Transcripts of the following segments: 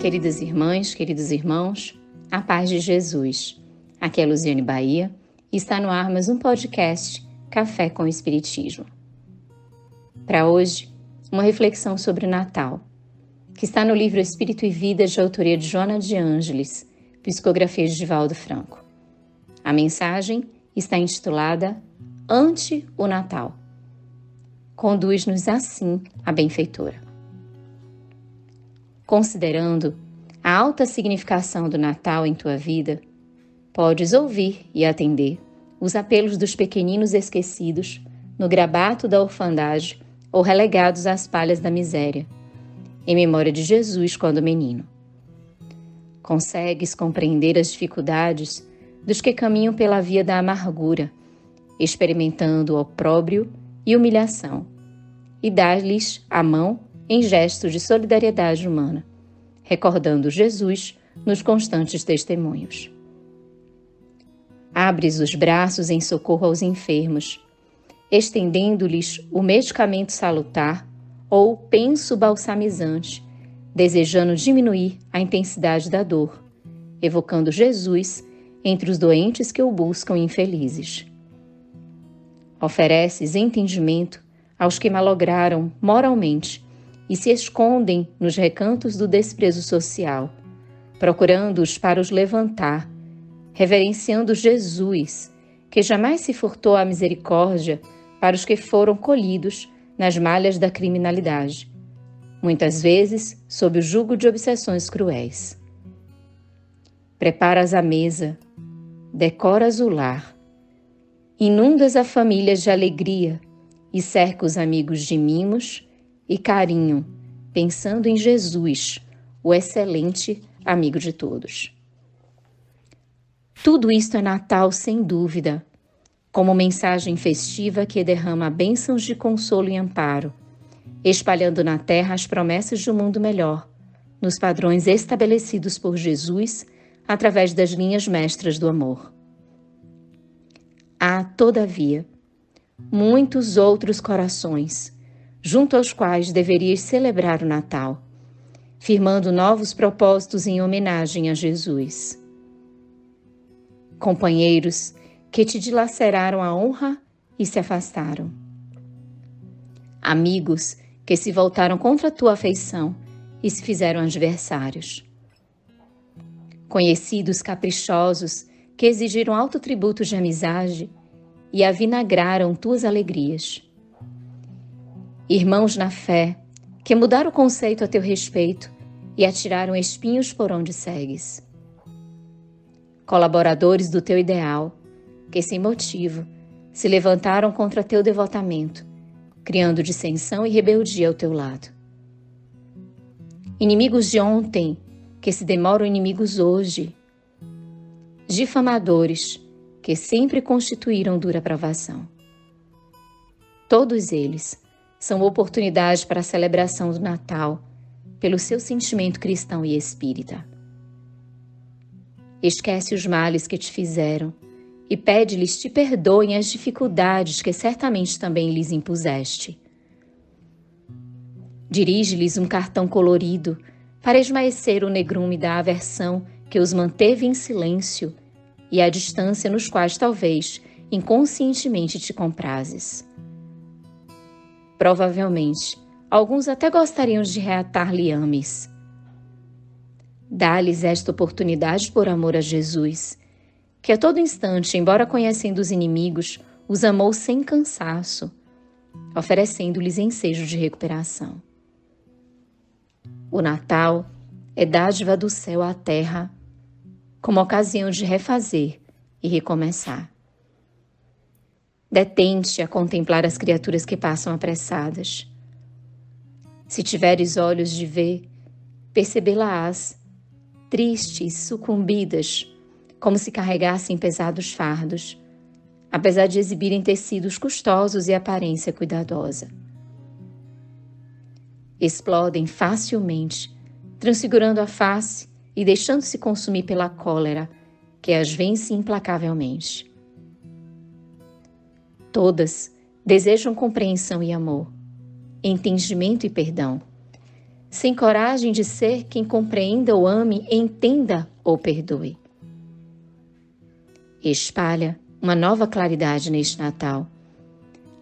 Queridas irmãs, queridos irmãos, a paz de Jesus. Aqui é Luziane Bahia e está no ar mais um podcast Café com Espiritismo. Para hoje, uma reflexão sobre Natal, que está no livro Espírito e Vida de autoria de Joana de Ângeles, psicografia de Divaldo Franco. A mensagem está intitulada Ante o Natal. Conduz-nos assim a benfeitora. Considerando a alta significação do Natal em tua vida, podes ouvir e atender os apelos dos pequeninos esquecidos no grabato da orfandade ou relegados às palhas da miséria, em memória de Jesus quando menino. Consegues compreender as dificuldades dos que caminham pela via da amargura, experimentando opróbrio e humilhação, e dar-lhes a mão em gesto de solidariedade humana, recordando Jesus nos constantes testemunhos. Abres os braços em socorro aos enfermos, estendendo-lhes o medicamento salutar ou penso balsamizante, desejando diminuir a intensidade da dor, evocando Jesus entre os doentes que o buscam infelizes. Ofereces entendimento aos que malograram moralmente e se escondem nos recantos do desprezo social, procurando-os para os levantar, reverenciando Jesus, que jamais se furtou à misericórdia para os que foram colhidos nas malhas da criminalidade, muitas vezes sob o jugo de obsessões cruéis. Preparas a mesa, decoras o lar, inundas a família de alegria e cerca os amigos de mimos e carinho, pensando em Jesus, o excelente amigo de todos. Tudo isto é Natal, sem dúvida, como mensagem festiva que derrama bênçãos de consolo e amparo, espalhando na terra as promessas de um mundo melhor, nos padrões estabelecidos por Jesus através das linhas mestras do amor. Há, todavia, muitos outros corações junto aos quais deverias celebrar o Natal, firmando novos propósitos em homenagem a Jesus. Companheiros que te dilaceraram a honra e se afastaram. Amigos que se voltaram contra a tua afeição e se fizeram adversários. Conhecidos caprichosos que exigiram alto tributo de amizade e avinagraram tuas alegrias irmãos na fé, que mudaram o conceito a teu respeito e atiraram espinhos por onde segues. Colaboradores do teu ideal, que sem motivo se levantaram contra teu devotamento, criando dissensão e rebeldia ao teu lado. Inimigos de ontem, que se demoram inimigos hoje. Difamadores, que sempre constituíram dura provação. Todos eles são oportunidades para a celebração do Natal, pelo seu sentimento cristão e espírita. Esquece os males que te fizeram e pede-lhes te perdoem as dificuldades que certamente também lhes impuseste. Dirige-lhes um cartão colorido para esmaecer o negrume da aversão que os manteve em silêncio e à distância nos quais talvez inconscientemente te comprases. Provavelmente, alguns até gostariam de reatar liames. Dá-lhes esta oportunidade por amor a Jesus, que a todo instante, embora conhecendo os inimigos, os amou sem cansaço, oferecendo-lhes ensejo de recuperação. O Natal é dádiva do céu à terra, como ocasião de refazer e recomeçar. Detente a contemplar as criaturas que passam apressadas. Se tiveres olhos de ver, percebê-las, tristes, sucumbidas, como se carregassem pesados fardos, apesar de exibirem tecidos custosos e aparência cuidadosa. Explodem facilmente, transfigurando a face e deixando-se consumir pela cólera, que as vence implacavelmente. Todas desejam compreensão e amor, entendimento e perdão, sem coragem de ser quem compreenda ou ame, entenda ou perdoe. Espalha uma nova claridade neste Natal,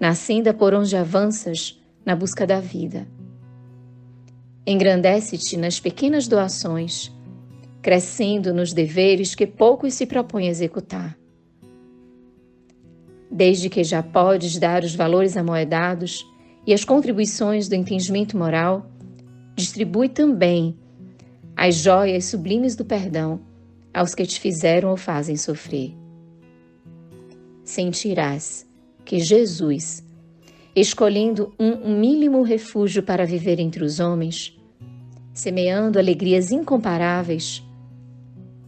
nascenda por onde avanças na busca da vida. Engrandece-te nas pequenas doações, crescendo nos deveres que poucos se propõem a executar. Desde que já podes dar os valores amoedados e as contribuições do entendimento moral, distribui também as joias sublimes do perdão aos que te fizeram ou fazem sofrer. Sentirás que Jesus, escolhendo um mínimo refúgio para viver entre os homens, semeando alegrias incomparáveis,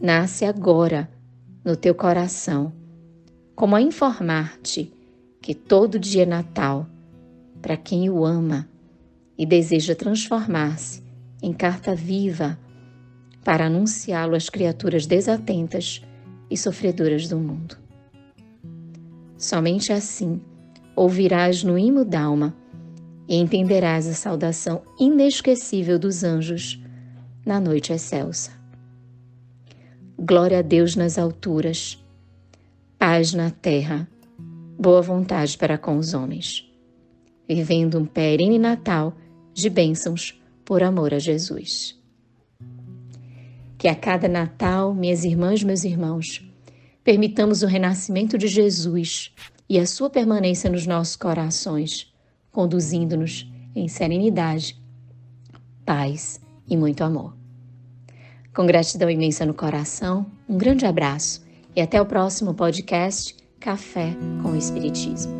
nasce agora no teu coração, como a informar-te que todo dia é Natal para quem o ama e deseja transformar-se em carta viva para anunciá-lo às criaturas desatentas e sofredoras do mundo. Somente assim ouvirás no imo d'alma e entenderás a saudação inesquecível dos anjos na noite excelsa. Glória a Deus nas alturas, paz na terra, boa vontade para com os homens, vivendo um perene Natal de bênçãos por amor a Jesus. Que a cada Natal, minhas irmãs, meus irmãos, permitamos o renascimento de Jesus e a sua permanência nos nossos corações, conduzindo-nos em serenidade, paz e muito amor. Com gratidão imensa no coração, um grande abraço e até o próximo podcast Café com o Espiritismo.